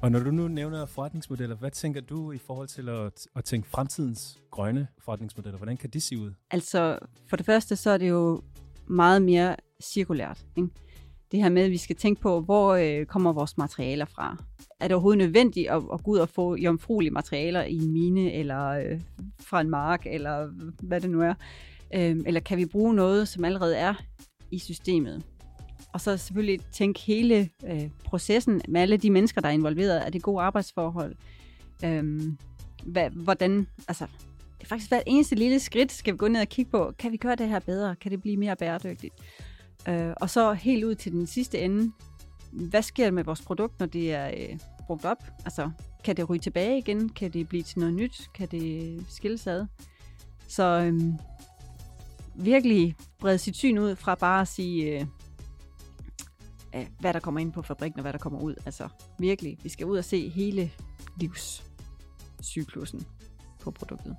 Og når du nu nævner forretningsmodeller, hvad tænker du i forhold til at, at tænke fremtidens grønne forretningsmodeller? Hvordan kan de se ud? Altså, for det første, så er det jo meget mere cirkulært. Ikke? Det her med, at vi skal tænke på, hvor øh, kommer vores materialer fra? Er det overhovedet nødvendigt at, at gå ud og få jomfruelige materialer i en mine, eller øh, fra en mark, eller hvad det nu er? Øh, eller kan vi bruge noget, som allerede er i systemet? Og så selvfølgelig tænke hele øh, processen med alle de mennesker, der er involveret. Er det gode arbejdsforhold? Øhm, hvad, hvordan, altså, det er faktisk hvert eneste lille skridt, skal vi gå ned og kigge på, kan vi gøre det her bedre? Kan det blive mere bæredygtigt? Øh, og så helt ud til den sidste ende, hvad sker der med vores produkt, når det er øh, brugt op? Altså, kan det ryge tilbage igen? Kan det blive til noget nyt? Kan det skilles ad? Så øhm, virkelig brede sit syn ud fra bare at sige, øh, hvad der kommer ind på fabrikken og hvad der kommer ud. Altså virkelig, vi skal ud og se hele livscyklusen på produktet.